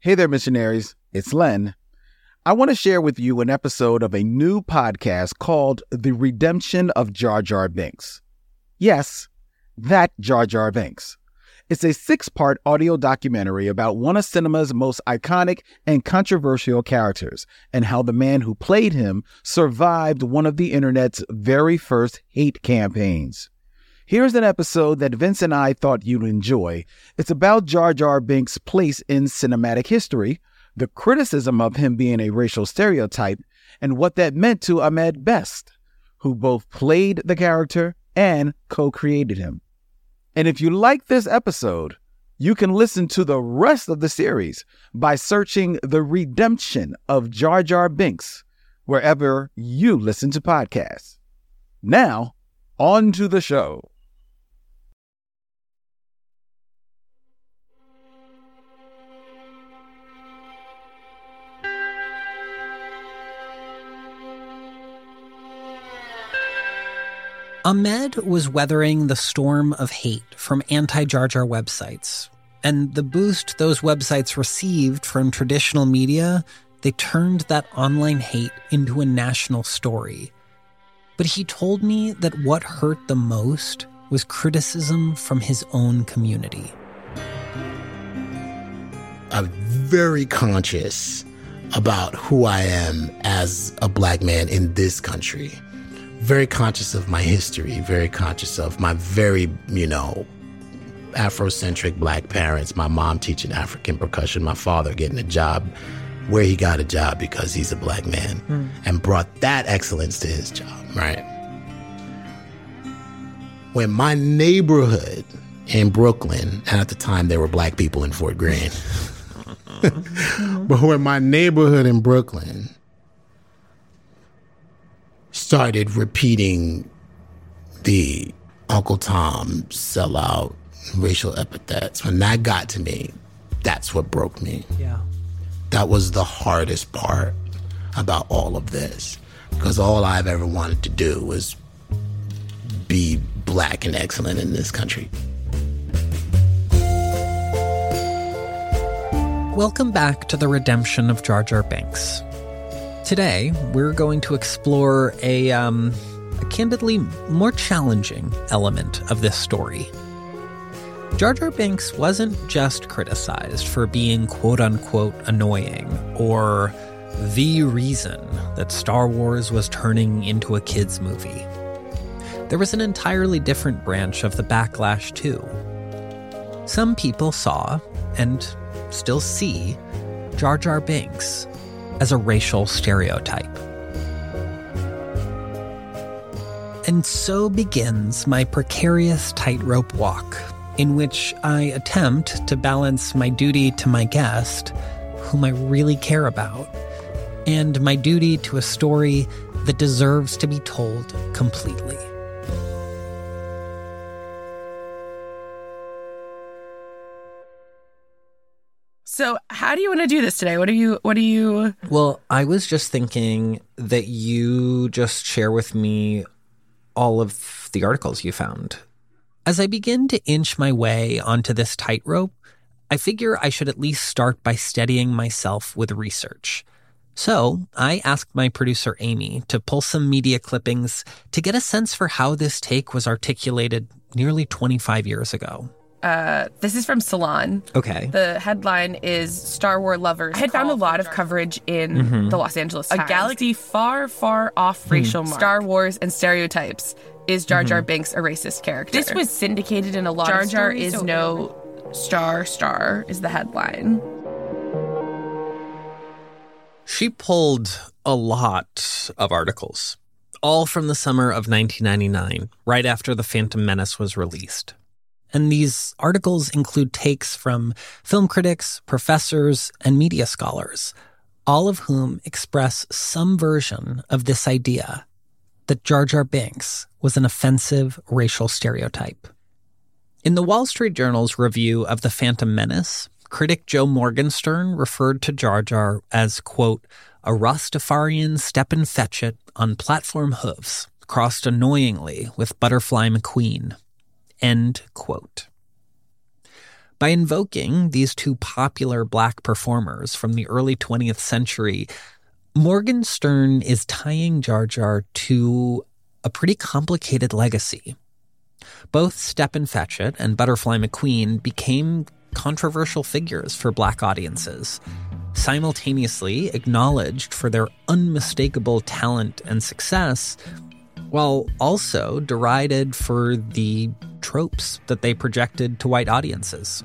Hey there, missionaries. It's Len. I want to share with you an episode of a new podcast called The Redemption of Jar Jar Binks. Yes, that Jar Jar Binks. It's a six part audio documentary about one of cinema's most iconic and controversial characters and how the man who played him survived one of the internet's very first hate campaigns. Here's an episode that Vince and I thought you'd enjoy. It's about Jar Jar Binks' place in cinematic history, the criticism of him being a racial stereotype, and what that meant to Ahmed Best, who both played the character and co created him. And if you like this episode, you can listen to the rest of the series by searching The Redemption of Jar Jar Binks wherever you listen to podcasts. Now, on to the show. Ahmed was weathering the storm of hate from anti Jar Jar websites. And the boost those websites received from traditional media, they turned that online hate into a national story. But he told me that what hurt the most was criticism from his own community. I'm very conscious about who I am as a black man in this country very conscious of my history, very conscious of my very, you know, Afrocentric black parents, my mom teaching African percussion, my father getting a job where he got a job because he's a black man mm. and brought that excellence to his job, right? When my neighborhood in Brooklyn, and at the time there were black people in Fort Greene, but when my neighborhood in Brooklyn started repeating the Uncle Tom sellout racial epithets, when that got to me, that's what broke me. Yeah. That was the hardest part about all of this. Because all I've ever wanted to do was be black and excellent in this country. Welcome back to the redemption of Jar Jar Binks. Today, we're going to explore a, um, a candidly more challenging element of this story. Jar Jar Binks wasn't just criticized for being quote unquote annoying or the reason that Star Wars was turning into a kids' movie. There was an entirely different branch of the backlash, too. Some people saw, and still see, Jar Jar Binks as a racial stereotype. And so begins my precarious tightrope walk, in which I attempt to balance my duty to my guest, whom I really care about, and my duty to a story that deserves to be told completely. So, how do you want to do this today? What are you what are you Well, I was just thinking that you just share with me all of the articles you found. As I begin to inch my way onto this tightrope, I figure I should at least start by steadying myself with research. So, I asked my producer Amy to pull some media clippings to get a sense for how this take was articulated nearly 25 years ago. Uh, this is from Salon. Okay. The headline is Star Wars lovers. I had found a lot of coverage in mm-hmm. the Los Angeles Times. A galaxy far, far off hmm. racial mm. Star Wars and stereotypes. Is Jar Jar mm-hmm. Binks a racist character? This was syndicated in a lot Jar of Jar is so no star star is the headline. She pulled a lot of articles, all from the summer of 1999, right after The Phantom Menace was released. And these articles include takes from film critics, professors, and media scholars, all of whom express some version of this idea that Jar Jar Binks was an offensive racial stereotype. In the Wall Street Journal's review of The Phantom Menace, critic Joe Morgenstern referred to Jar Jar as, quote, a Rastafarian Stepin Fetchit on platform hooves, crossed annoyingly with Butterfly McQueen, End quote. By invoking these two popular black performers from the early 20th century, Morgenstern is tying Jar Jar to a pretty complicated legacy. Both Stepin Fetchit and Butterfly McQueen became controversial figures for black audiences, simultaneously acknowledged for their unmistakable talent and success, while also derided for the tropes that they projected to white audiences.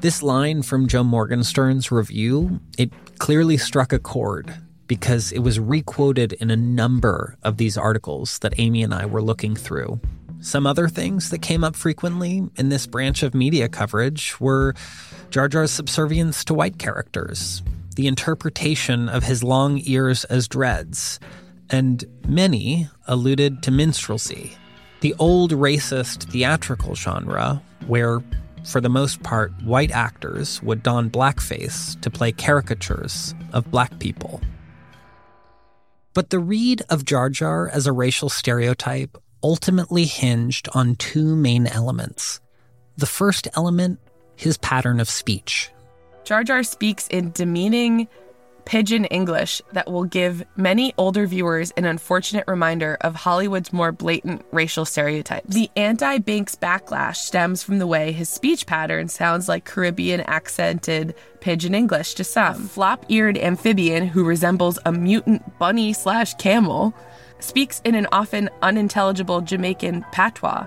This line from Joe Morgenstern's review, it clearly struck a chord because it was requoted in a number of these articles that Amy and I were looking through. Some other things that came up frequently in this branch of media coverage were Jar Jar's subservience to white characters, the interpretation of his long ears as dreads, and many alluded to minstrelsy, the old racist theatrical genre where, for the most part, white actors would don blackface to play caricatures of black people. But the read of Jar Jar as a racial stereotype ultimately hinged on two main elements. The first element, his pattern of speech. Jar Jar speaks in demeaning pidgin English that will give many older viewers an unfortunate reminder of Hollywood's more blatant racial stereotypes. The anti Binks backlash stems from the way his speech pattern sounds like Caribbean accented pidgin English to some. Flop eared amphibian who resembles a mutant bunny slash camel speaks in an often unintelligible Jamaican patois.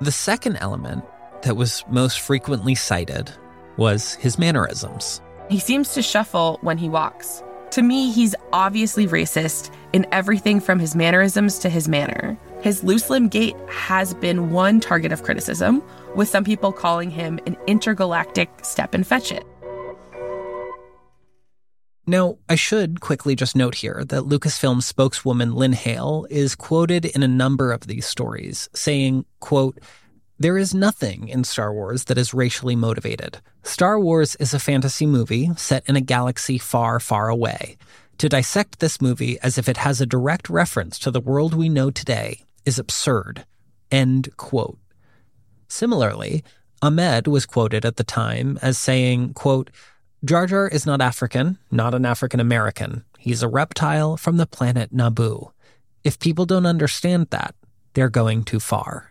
The second element that was most frequently cited was his mannerisms. He seems to shuffle when he walks. To me, he's obviously racist in everything from his mannerisms to his manner. His loose limb gait has been one target of criticism, with some people calling him an intergalactic Stepin Fetchit. Now, I should quickly just note here that Lucasfilm spokeswoman Lynn Hale is quoted in a number of these stories saying, quote, there is nothing in Star Wars that is racially motivated. Star Wars is a fantasy movie set in a galaxy far, far away. To dissect this movie as if it has a direct reference to the world we know today is absurd. End quote. Similarly, Ahmed was quoted at the time as saying, quote, Jar Jar is not African, not an African American. He's a reptile from the planet Naboo. If people don't understand that, they're going too far.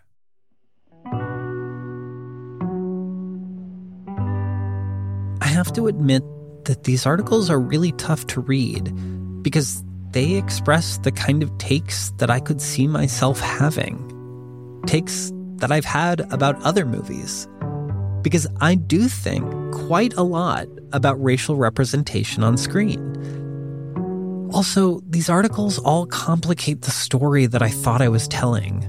Have to admit that these articles are really tough to read because they express the kind of takes that I could see myself having. Takes that I've had about other movies because I do think quite a lot about racial representation on screen. Also, these articles all complicate the story that I thought I was telling.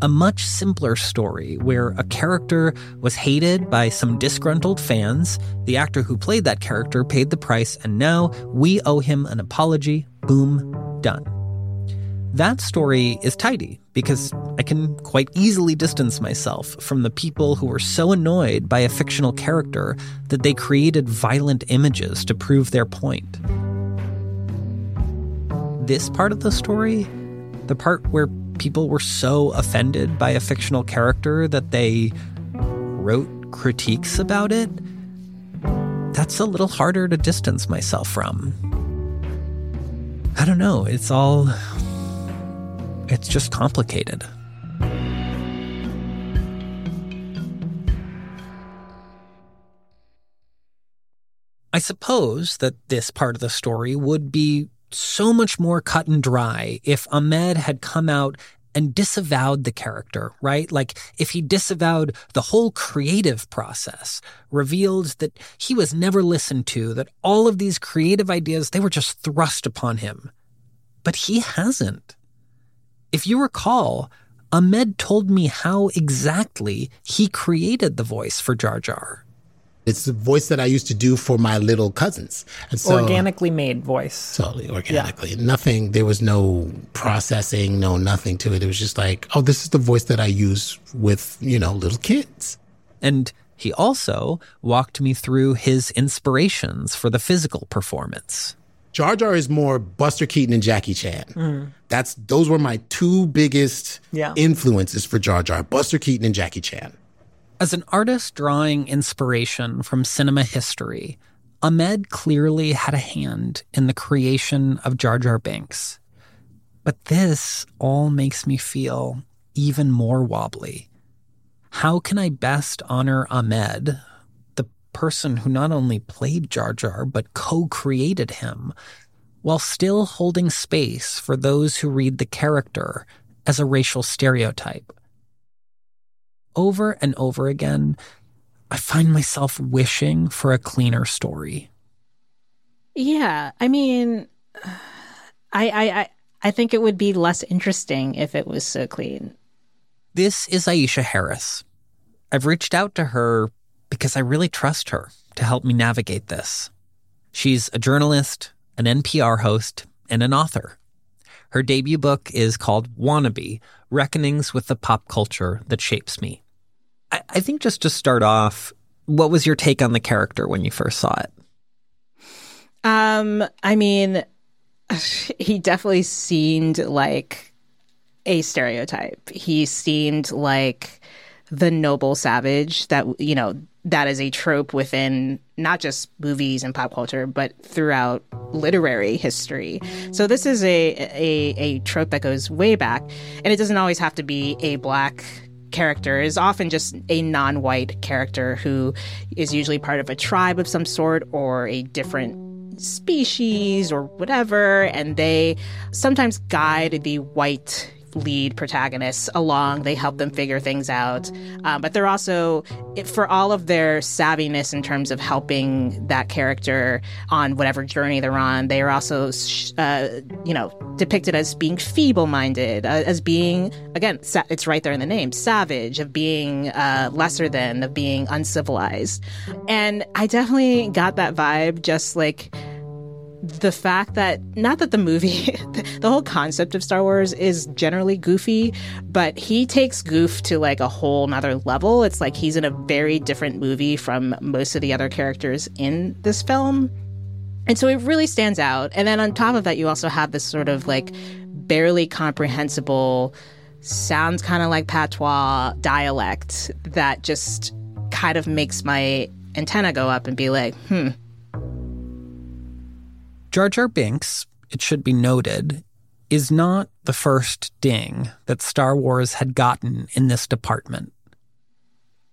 A much simpler story where a character was hated by some disgruntled fans, the actor who played that character paid the price, and now we owe him an apology. Boom, done. That story is tidy because I can quite easily distance myself from the people who were so annoyed by a fictional character that they created violent images to prove their point. This part of the story, the part where people were so offended by a fictional character that they wrote critiques about it, that's a little harder to distance myself from. I don't know, it's all it's just complicated. I suppose that this part of the story would be so much more cut and dry if Ahmed had come out and disavowed the character, right? Like if he disavowed the whole creative process, revealed that he was never listened to, that all of these creative ideas, they were just thrust upon him. But he hasn't. If you recall, Ahmed told me how exactly he created the voice for Jar Jar. It's the voice that I used to do for my little cousins. And so, organically made voice. Totally organically. Yeah. Nothing, there was no processing, no nothing to it. It was just like, oh, this is the voice that I use with, you know, little kids. And he also walked me through his inspirations for the physical performance. Jar Jar is more Buster Keaton and Jackie Chan. Mm. That's those were my two biggest yeah. influences for Jar Jar, Buster Keaton and Jackie Chan. As an artist drawing inspiration from cinema history, Ahmed clearly had a hand in the creation of Jar Jar Binks. But this all makes me feel even more wobbly. How can I best honor Ahmed, the person who not only played Jar Jar, but co created him, while still holding space for those who read the character as a racial stereotype? Over and over again, I find myself wishing for a cleaner story. Yeah, I mean, I, I, I, I think it would be less interesting if it was so clean. This is Aisha Harris. I've reached out to her because I really trust her to help me navigate this. She's a journalist, an NPR host, and an author. Her debut book is called Wannabe Reckonings with the Pop Culture That Shapes Me. I, I think just to start off, what was your take on the character when you first saw it? Um, I mean, he definitely seemed like a stereotype. He seemed like the noble savage that, you know, that is a trope within not just movies and pop culture, but throughout literary history. So this is a, a, a trope that goes way back, and it doesn't always have to be a black character is often just a non-white character who is usually part of a tribe of some sort or a different species or whatever and they sometimes guide the white lead protagonists along. They help them figure things out. Um, but they're also, for all of their savviness in terms of helping that character on whatever journey they're on, they are also, uh, you know, depicted as being feeble minded, uh, as being, again, sa- it's right there in the name, savage, of being uh, lesser than, of being uncivilized. And I definitely got that vibe just like the fact that not that the movie the whole concept of star wars is generally goofy but he takes goof to like a whole nother level. It's like he's in a very different movie from most of the other characters in this film. And so it really stands out. And then on top of that you also have this sort of like barely comprehensible sounds kind of like patois dialect that just kind of makes my antenna go up and be like hmm Jar Jar Binks, it should be noted, is not the first ding that Star Wars had gotten in this department.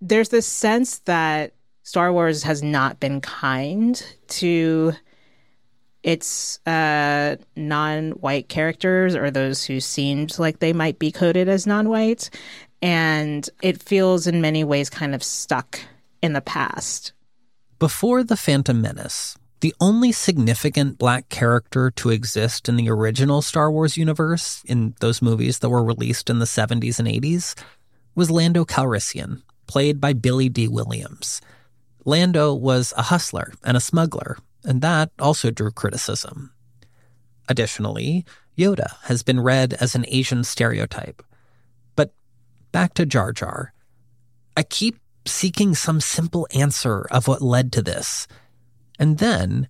There's this sense that Star Wars has not been kind to its uh, non white characters or those who seemed like they might be coded as non white. And it feels in many ways kind of stuck in the past. Before The Phantom Menace, the only significant black character to exist in the original Star Wars universe, in those movies that were released in the 70s and 80s, was Lando Calrissian, played by Billy Dee Williams. Lando was a hustler and a smuggler, and that also drew criticism. Additionally, Yoda has been read as an Asian stereotype. But back to Jar Jar. I keep seeking some simple answer of what led to this – and then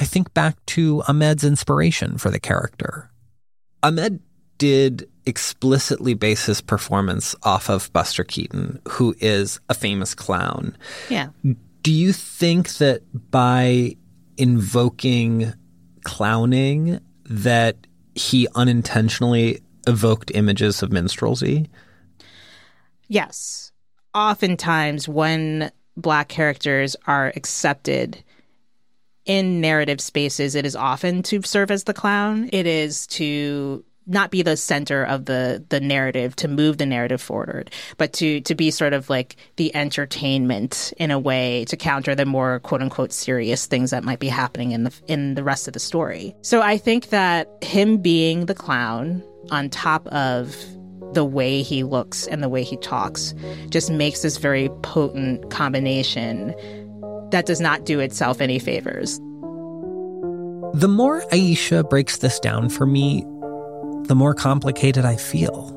I think back to Ahmed's inspiration for the character. Ahmed did explicitly base his performance off of Buster Keaton, who is a famous clown. Yeah. Do you think that by invoking clowning that he unintentionally evoked images of minstrelsy? Yes. Oftentimes when black characters are accepted in narrative spaces, it is often to serve as the clown. It is to not be the center of the the narrative to move the narrative forward but to to be sort of like the entertainment in a way to counter the more quote unquote serious things that might be happening in the in the rest of the story so i think that him being the clown on top of the way he looks and the way he talks just makes this very potent combination that does not do itself any favors. The more Aisha breaks this down for me, the more complicated I feel.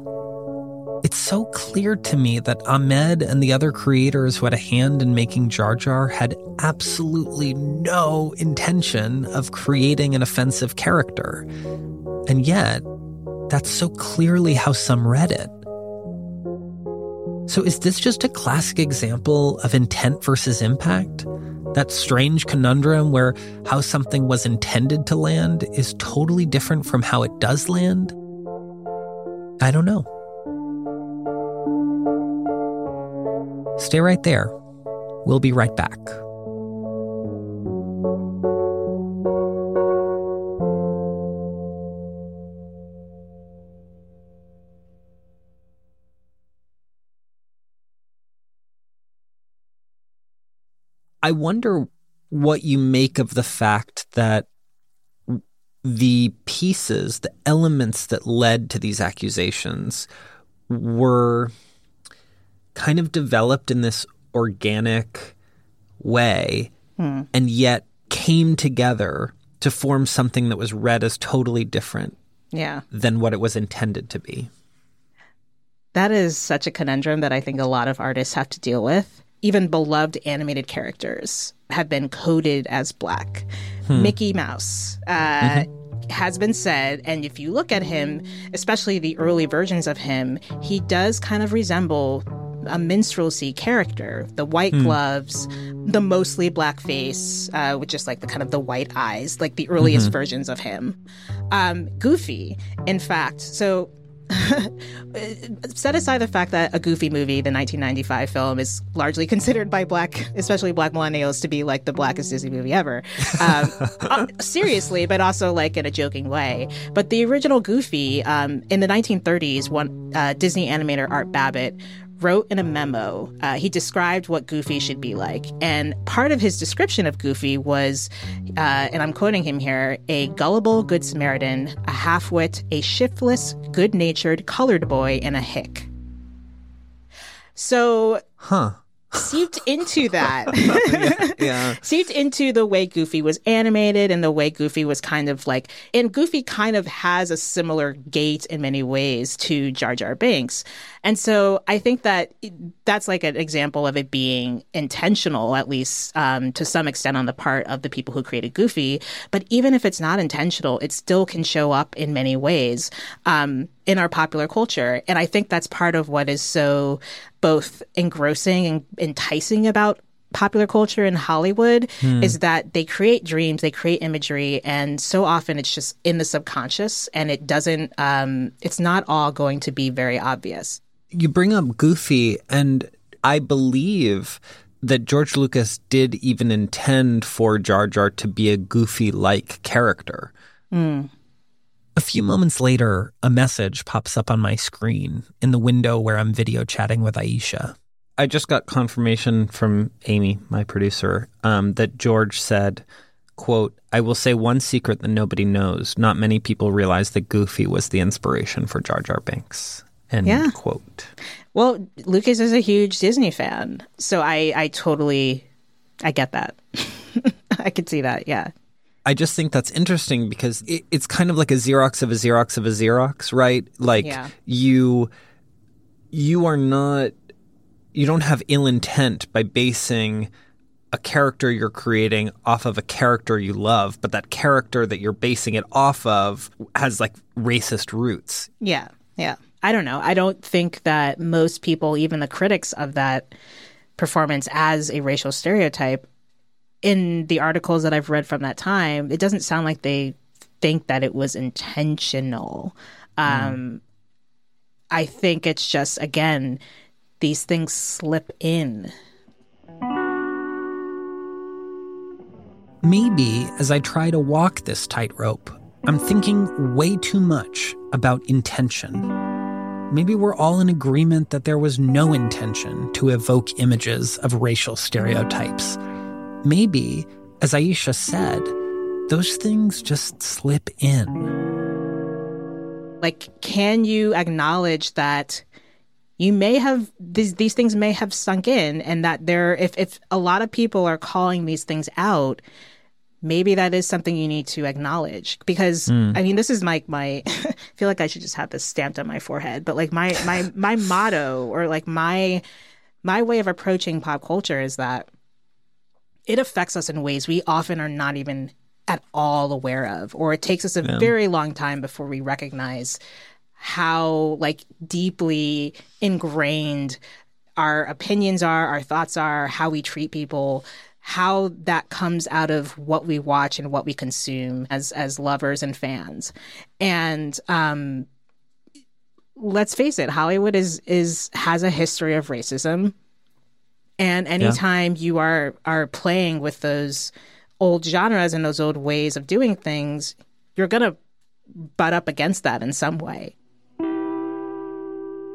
It's so clear to me that Ahmed and the other creators who had a hand in making Jar Jar had absolutely no intention of creating an offensive character. And yet, that's so clearly how some read it. So, is this just a classic example of intent versus impact? That strange conundrum where how something was intended to land is totally different from how it does land? I don't know. Stay right there. We'll be right back. I wonder what you make of the fact that the pieces, the elements that led to these accusations were kind of developed in this organic way hmm. and yet came together to form something that was read as totally different yeah. than what it was intended to be. That is such a conundrum that I think a lot of artists have to deal with even beloved animated characters have been coded as black. Hmm. Mickey Mouse uh, mm-hmm. has been said, and if you look at him, especially the early versions of him, he does kind of resemble a minstrelsy character. The white hmm. gloves, the mostly black face, uh, with just like the kind of the white eyes, like the earliest mm-hmm. versions of him. Um, Goofy, in fact. So set aside the fact that a goofy movie, the 1995 film, is largely considered by black, especially black millennials, to be like the blackest Disney movie ever. Um, uh, seriously, but also like in a joking way. But the original Goofy um, in the 1930s, one uh, Disney animator Art Babbitt wrote in a memo, uh, he described what Goofy should be like. And part of his description of Goofy was, uh, and I'm quoting him here, a gullible Good Samaritan, a half wit, a shiftless, good natured colored boy, and a hick. So, huh seeped into that. yeah, yeah. seeped into the way Goofy was animated and the way Goofy was kind of like, and Goofy kind of has a similar gait in many ways to Jar Jar Binks. And so I think that that's like an example of it being intentional, at least um, to some extent on the part of the people who created Goofy. But even if it's not intentional, it still can show up in many ways. Um, in our popular culture. And I think that's part of what is so both engrossing and enticing about popular culture in Hollywood hmm. is that they create dreams, they create imagery, and so often it's just in the subconscious and it doesn't, um, it's not all going to be very obvious. You bring up Goofy, and I believe that George Lucas did even intend for Jar Jar to be a goofy like character. Mm. A few moments later, a message pops up on my screen in the window where I'm video chatting with Aisha. I just got confirmation from Amy, my producer, um, that George said, quote, I will say one secret that nobody knows. Not many people realize that Goofy was the inspiration for Jar Jar Binks. End yeah. quote. Well, Lucas is a huge Disney fan. So I, I totally I get that. I could see that, yeah. I just think that's interesting because it, it's kind of like a Xerox of a Xerox of a Xerox, right? Like yeah. you you are not you don't have ill intent by basing a character you're creating off of a character you love, but that character that you're basing it off of has like racist roots. Yeah. Yeah. I don't know. I don't think that most people, even the critics of that performance as a racial stereotype, in the articles that I've read from that time, it doesn't sound like they think that it was intentional. Um, mm. I think it's just, again, these things slip in. Maybe as I try to walk this tightrope, I'm thinking way too much about intention. Maybe we're all in agreement that there was no intention to evoke images of racial stereotypes maybe, as Aisha said, those things just slip in. Like, can you acknowledge that you may have these these things may have sunk in, and that there, if if a lot of people are calling these things out, maybe that is something you need to acknowledge because mm. i mean this is my my I feel like i should just have this stamped on my forehead but like my my my motto or like my my way of approaching pop culture is that it affects us in ways we often are not even at all aware of, or it takes us a yeah. very long time before we recognize how like deeply ingrained our opinions are, our thoughts are, how we treat people, how that comes out of what we watch and what we consume as as lovers and fans. And um, let's face it, Hollywood is is has a history of racism. And anytime yeah. you are are playing with those old genres and those old ways of doing things, you're gonna butt up against that in some way.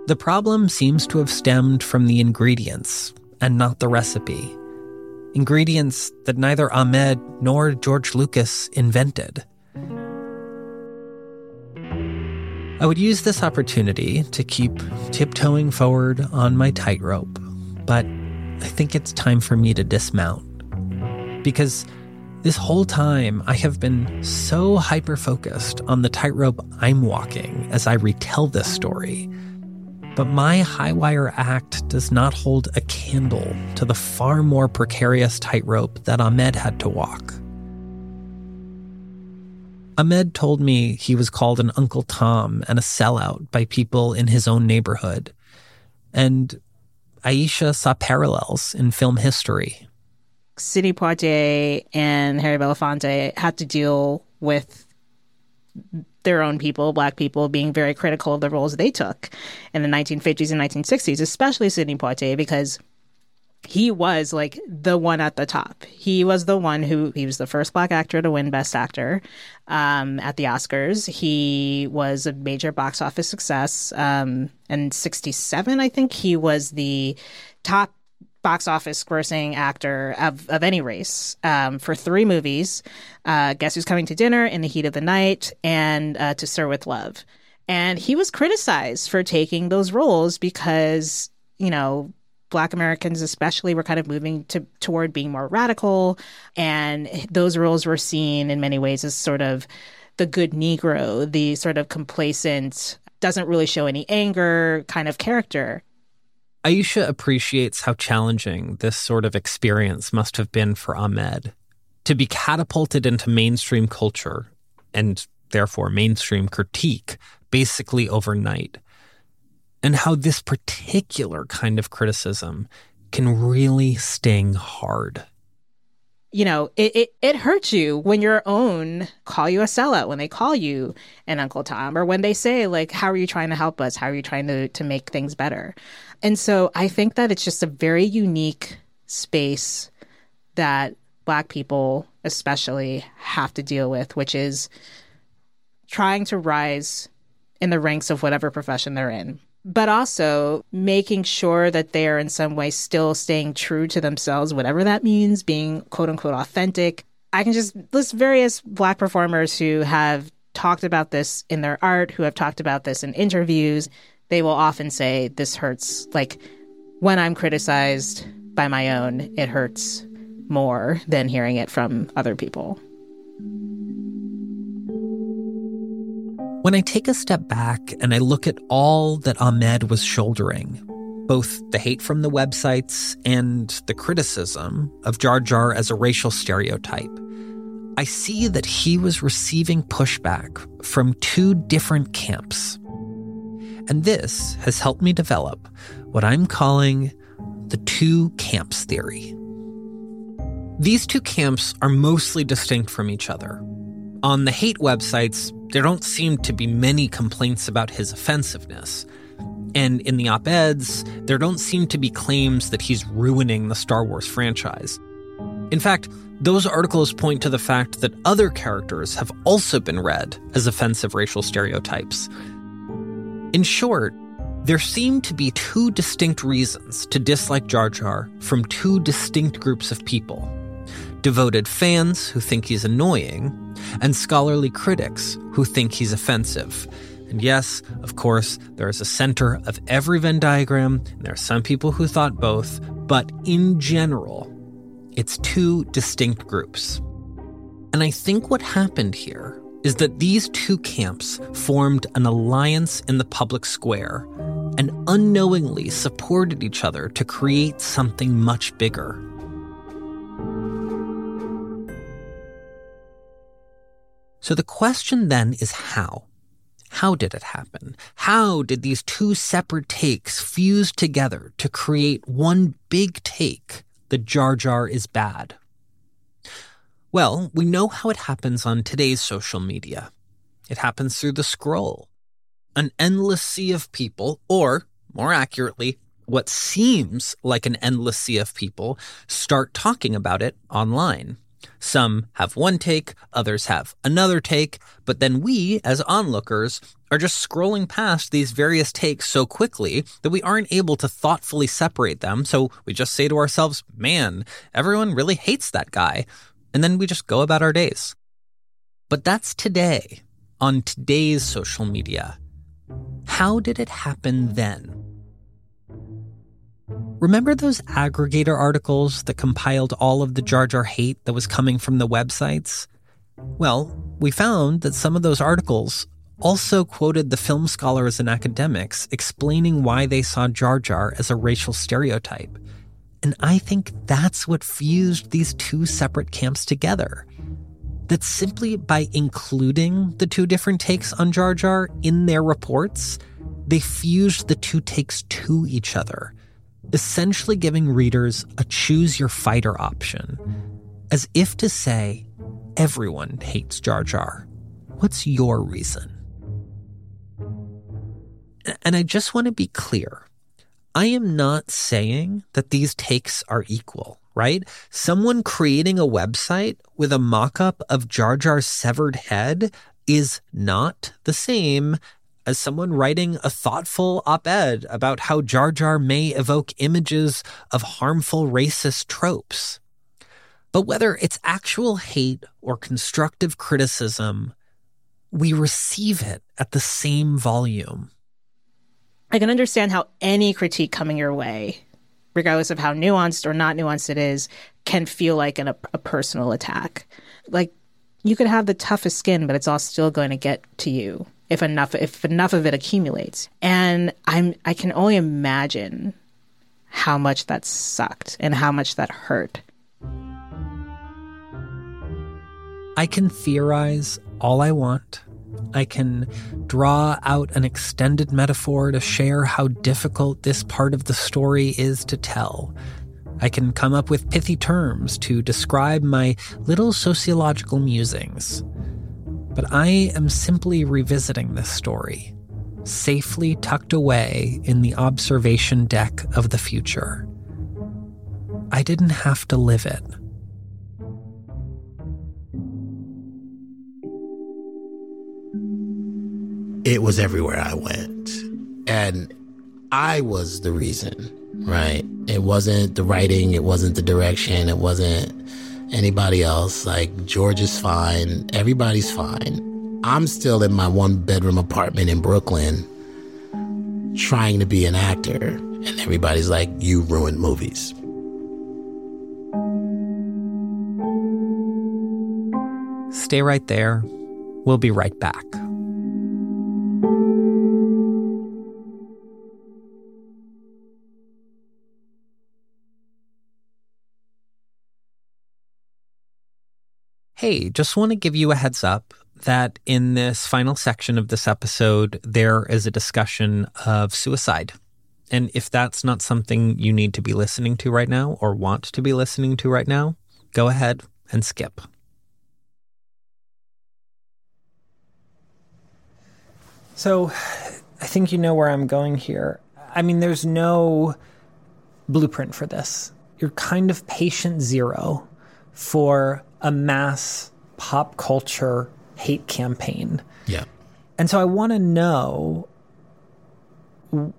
The problem seems to have stemmed from the ingredients and not the recipe. Ingredients that neither Ahmed nor George Lucas invented. I would use this opportunity to keep tiptoeing forward on my tightrope, but I think it's time for me to dismount. Because this whole time, I have been so hyper focused on the tightrope I'm walking as I retell this story but my high wire act does not hold a candle to the far more precarious tightrope that Ahmed had to walk. Ahmed told me he was called an Uncle Tom and a sellout by people in his own neighborhood. And Aisha saw parallels in film history. Sidney Poitier and Harry Belafonte had to deal with their own people, black people, being very critical of the roles they took in the 1950s and 1960s, especially Sidney Poitier, because he was like the one at the top. He was the one who he was the first black actor to win Best Actor um, at the Oscars. He was a major box office success. Um, and '67, I think he was the top box office grossing actor of, of any race um, for three movies uh, Guess Who's Coming to Dinner, In the Heat of the Night, and uh, To Sir with Love. And he was criticized for taking those roles because, you know, Black Americans, especially, were kind of moving to, toward being more radical. And those roles were seen in many ways as sort of the good Negro, the sort of complacent, doesn't really show any anger kind of character. Aisha appreciates how challenging this sort of experience must have been for Ahmed. To be catapulted into mainstream culture and therefore mainstream critique basically overnight. And how this particular kind of criticism can really sting hard you know, it, it, it hurts you when your own call you a sellout, when they call you an Uncle Tom, or when they say, like, how are you trying to help us? How are you trying to, to make things better? And so I think that it's just a very unique space that Black people, especially, have to deal with, which is trying to rise in the ranks of whatever profession they're in but also making sure that they are in some way still staying true to themselves, whatever that means, being quote unquote authentic. I can just list various Black performers who have talked about this in their art, who have talked about this in interviews. They will often say, This hurts. Like when I'm criticized by my own, it hurts more than hearing it from other people. When I take a step back and I look at all that Ahmed was shouldering, both the hate from the websites and the criticism of Jar Jar as a racial stereotype, I see that he was receiving pushback from two different camps. And this has helped me develop what I'm calling the two camps theory. These two camps are mostly distinct from each other. On the hate websites, there don't seem to be many complaints about his offensiveness. And in the op eds, there don't seem to be claims that he's ruining the Star Wars franchise. In fact, those articles point to the fact that other characters have also been read as offensive racial stereotypes. In short, there seem to be two distinct reasons to dislike Jar Jar from two distinct groups of people devoted fans who think he's annoying, and scholarly critics who think he's offensive. And yes, of course, there is a center of every Venn diagram, and there are some people who thought both, but in general, it's two distinct groups. And I think what happened here is that these two camps formed an alliance in the public square and unknowingly supported each other to create something much bigger. So the question then is how? how did it happen? How did these two separate takes fuse together to create one big take that Jar Jar is bad? Well, we know how it happens on today's social media. It happens through the scroll. An endless sea of people, or more accurately, what seems like an endless sea of people, start talking about it online. Some have one take, others have another take, but then we, as onlookers, are just scrolling past these various takes so quickly that we aren't able to thoughtfully separate them. So we just say to ourselves, man, everyone really hates that guy. And then we just go about our days. But that's today, on today's social media. How did it happen then? Remember those aggregator articles that compiled all of the Jar Jar hate that was coming from the websites? Well, we found that some of those articles also quoted the film scholars and academics explaining why they saw Jar Jar as a racial stereotype. And I think that's what fused these two separate camps together. That simply by including the two different takes on Jar Jar in their reports, they fused the two takes to each other essentially giving readers a choose your fighter option, as if to say, everyone hates Jar Jar. What's your reason? And I just want to be clear. I am not saying that these takes are equal, right? Someone creating a website with a mock up of Jar Jar's severed head is not the same as someone writing a thoughtful op ed about how Jar Jar may evoke images of harmful racist tropes. But whether it's actual hate or constructive criticism, we receive it at the same volume. I can understand how any critique coming your way, regardless of how nuanced or not nuanced it is, can feel like an, a, a personal attack. Like you could have the toughest skin, but it's all still going to get to you if enough if enough of it accumulates. And I'm I can only imagine how much that sucked and how much that hurt. I can theorize all I want. I can draw out an extended metaphor to share how difficult this part of the story is to tell. I can come up with pithy terms to describe my little sociological musings. But I am simply revisiting this story, safely tucked away in the observation deck of the future. I didn't have to live it. It was everywhere I went. And I was the reason, right? It wasn't the writing, it wasn't the direction, it wasn't anybody else. Like, George is fine. Everybody's fine. I'm still in my one bedroom apartment in Brooklyn trying to be an actor. And everybody's like, you ruined movies. Stay right there. We'll be right back. Hey, just want to give you a heads up that in this final section of this episode, there is a discussion of suicide. And if that's not something you need to be listening to right now or want to be listening to right now, go ahead and skip. So I think you know where I'm going here. I mean, there's no blueprint for this. You're kind of patient zero for a mass pop culture hate campaign. Yeah. And so I want to know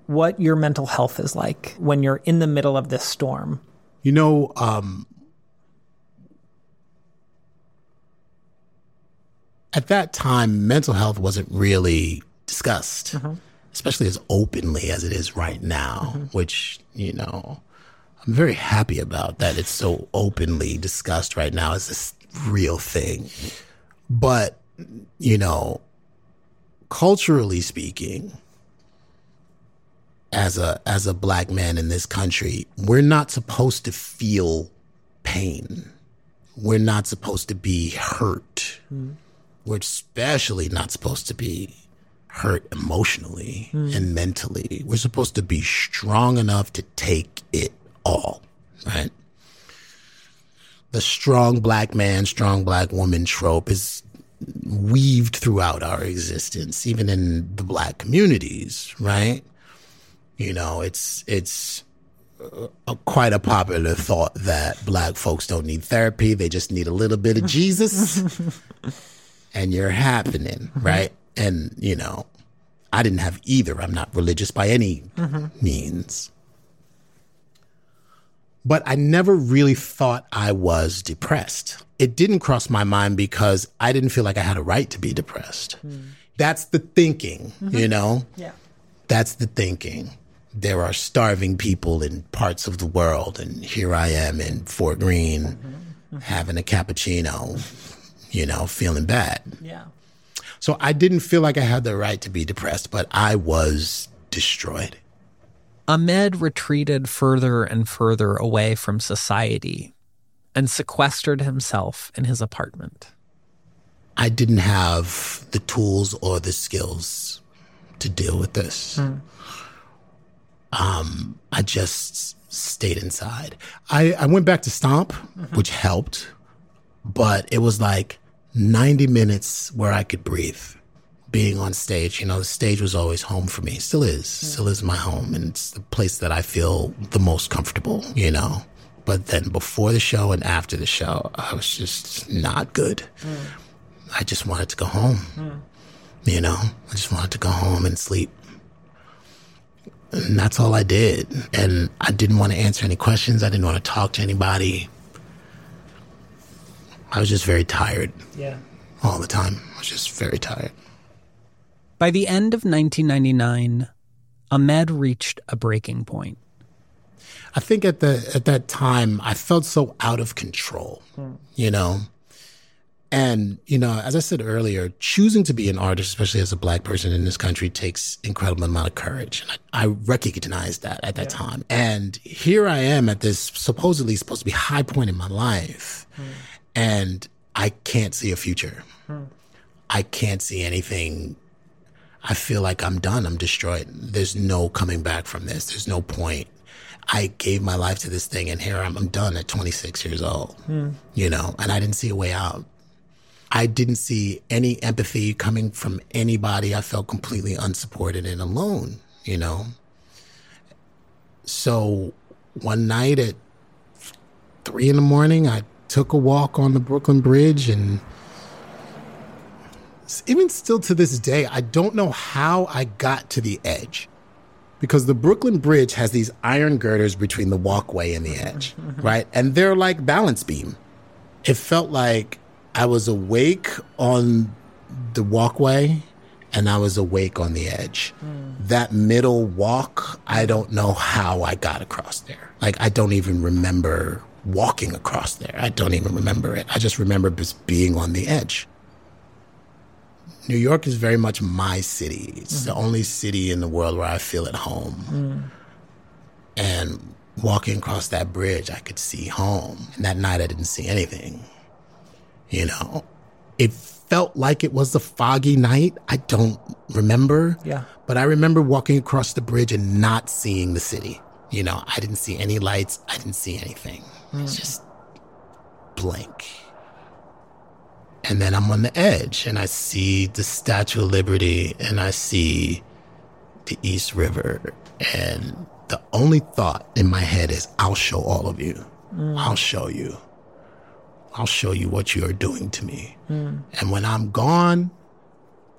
what your mental health is like when you're in the middle of this storm. You know, um, at that time, mental health wasn't really discussed, mm-hmm. especially as openly as it is right now, mm-hmm. which, you know, I'm very happy about that it's so openly discussed right now as this real thing. But, you know, culturally speaking, as a as a black man in this country, we're not supposed to feel pain. We're not supposed to be hurt. Mm. We're especially not supposed to be hurt emotionally mm. and mentally. We're supposed to be strong enough to take it all, right? The strong black man, strong black woman trope is weaved throughout our existence, even in the black communities, right? You know, it's, it's, a, quite a popular thought that black folks don't need therapy. They just need a little bit of Jesus and you're happening, right? And, you know, I didn't have either. I'm not religious by any mm-hmm. means. But I never really thought I was depressed. It didn't cross my mind because I didn't feel like I had a right to be depressed. Mm. That's the thinking, mm-hmm. you know? Yeah. That's the thinking. There are starving people in parts of the world, and here I am in Fort Greene mm-hmm. mm-hmm. having a cappuccino, you know, feeling bad. Yeah. So I didn't feel like I had the right to be depressed, but I was destroyed. Ahmed retreated further and further away from society and sequestered himself in his apartment. I didn't have the tools or the skills to deal with this. Mm. Um, I just stayed inside. I, I went back to Stomp, mm-hmm. which helped, but it was like 90 minutes where I could breathe being on stage. You know, the stage was always home for me, still is, mm. still is my home. And it's the place that I feel the most comfortable, you know. But then before the show and after the show, I was just not good. Mm. I just wanted to go home. Mm. You know, I just wanted to go home and sleep. And that's all I did. And I didn't want to answer any questions. I didn't want to talk to anybody. I was just very tired. Yeah. All the time. I was just very tired. By the end of 1999, Ahmed reached a breaking point. I think at the at that time I felt so out of control, hmm. you know. And you know, as I said earlier, choosing to be an artist, especially as a black person in this country, takes incredible amount of courage. And I, I recognized that at that yeah. time. And here I am at this supposedly supposed to be high point in my life. Hmm and I can't see a future. Hmm. I can't see anything. I feel like I'm done. I'm destroyed. There's no coming back from this. There's no point. I gave my life to this thing and here I'm, I'm done at 26 years old, hmm. you know, and I didn't see a way out. I didn't see any empathy coming from anybody. I felt completely unsupported and alone, you know. So one night at three in the morning, I took a walk on the Brooklyn Bridge and even still to this day, I don't know how I got to the edge because the Brooklyn Bridge has these iron girders between the walkway and the edge, right? And they're like balance beam. It felt like I was awake on the walkway and I was awake on the edge. Mm. That middle walk, I don't know how I got across there. Like, I don't even remember walking across there. I don't even remember it. I just remember just being on the edge. New York is very much my city. It's mm-hmm. the only city in the world where I feel at home. Mm. And walking across that bridge, I could see home. And that night, I didn't see anything. You know, it felt like it was a foggy night. I don't remember. Yeah. But I remember walking across the bridge and not seeing the city. You know, I didn't see any lights. I didn't see anything. It's just blank. And then I'm on the edge and I see the Statue of Liberty and I see the East River. And the only thought in my head is, I'll show all of you. Mm. I'll show you. I'll show you what you are doing to me. Mm. And when I'm gone,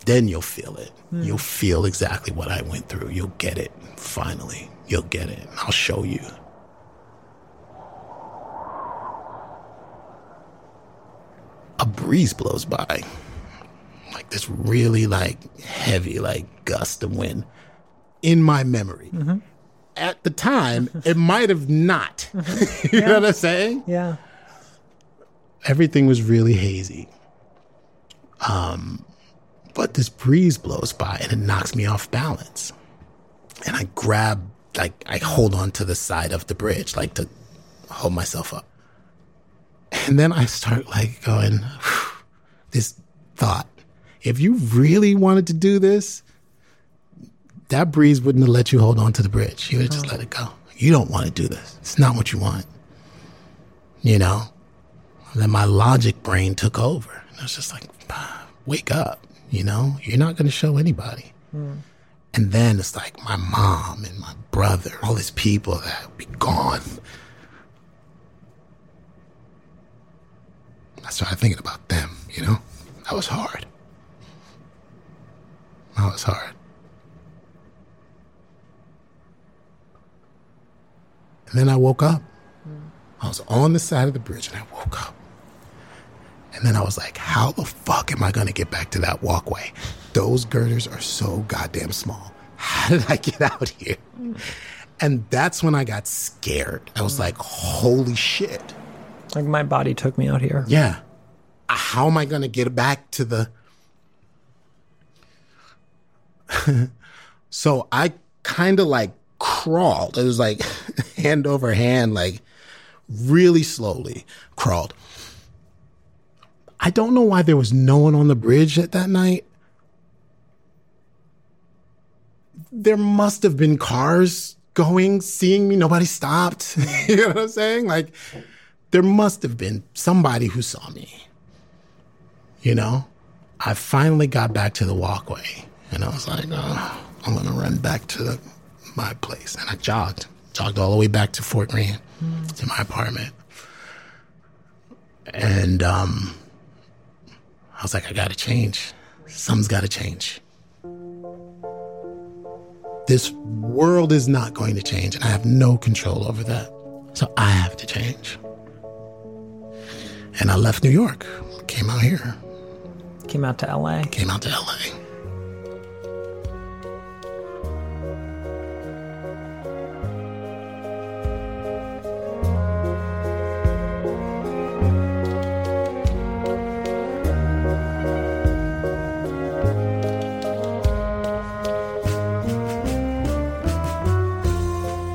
then you'll feel it. Mm. You'll feel exactly what I went through. You'll get it. Finally, you'll get it. I'll show you. A breeze blows by. Like this really like heavy, like gust of wind in my memory. Mm-hmm. At the time, it might have not. Mm-hmm. you yeah. know what I'm saying? Yeah. Everything was really hazy. Um, but this breeze blows by and it knocks me off balance. And I grab, like, I hold on to the side of the bridge, like to hold myself up. And then I start like going, this thought, if you really wanted to do this, that breeze wouldn't have let you hold on to the bridge. You would have just let it go. You don't want to do this. It's not what you want. You know? And then my logic brain took over. And I was just like, wake up. You know? You're not going to show anybody. Mm. And then it's like my mom and my brother, all these people that would be gone. I started thinking about them, you know? That was hard. That was hard. And then I woke up. I was on the side of the bridge and I woke up. And then I was like, how the fuck am I to get back to that walkway? Those girders are so goddamn small. How did I get out here? And that's when I got scared. I was like, holy shit. Like my body took me out here. Yeah. Uh, how am I going to get back to the. so I kind of like crawled. It was like hand over hand, like really slowly crawled. I don't know why there was no one on the bridge at that night. There must have been cars going, seeing me. Nobody stopped. you know what I'm saying? Like, there must have been somebody who saw me. You know? I finally got back to the walkway and I was like, oh, I'm going to run back to the my place. And I jogged, jogged all the way back to Fort Greene mm. to my apartment. And um, I was like, I got to change. Something's got to change. This world is not going to change, and I have no control over that. So I have to change. And I left New York, came out here. Came out to LA? Came out to LA.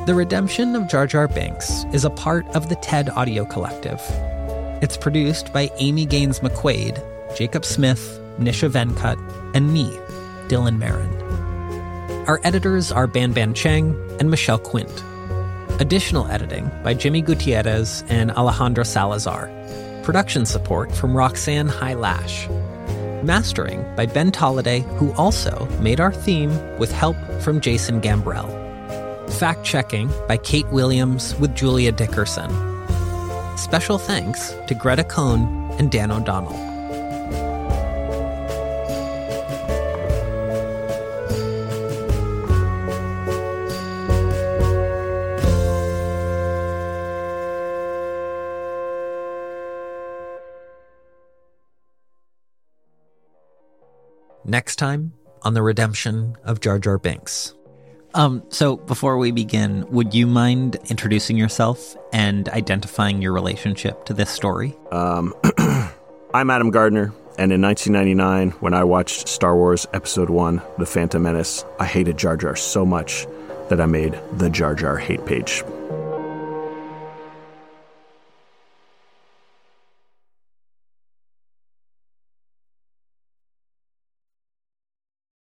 The Redemption of Jar Jar Binks is a part of the TED Audio Collective. It's produced by Amy Gaines McQuaid, Jacob Smith, Nisha Venkat, and me, Dylan Marron. Our editors are Banban Cheng and Michelle Quint. Additional editing by Jimmy Gutierrez and Alejandro Salazar. Production support from Roxanne Hai Lash. Mastering by Ben Tolliday, who also made our theme with help from Jason Gambrell. Fact checking by Kate Williams with Julia Dickerson. Special thanks to Greta Cohn and Dan O'Donnell. Next time on the redemption of Jar Jar Binks. Um, so before we begin, would you mind introducing yourself and identifying your relationship to this story? Um, I'm Adam Gardner, and in 1999, when I watched Star Wars Episode 1, The Phantom Menace, I hated Jar Jar so much that I made the Jar Jar hate page.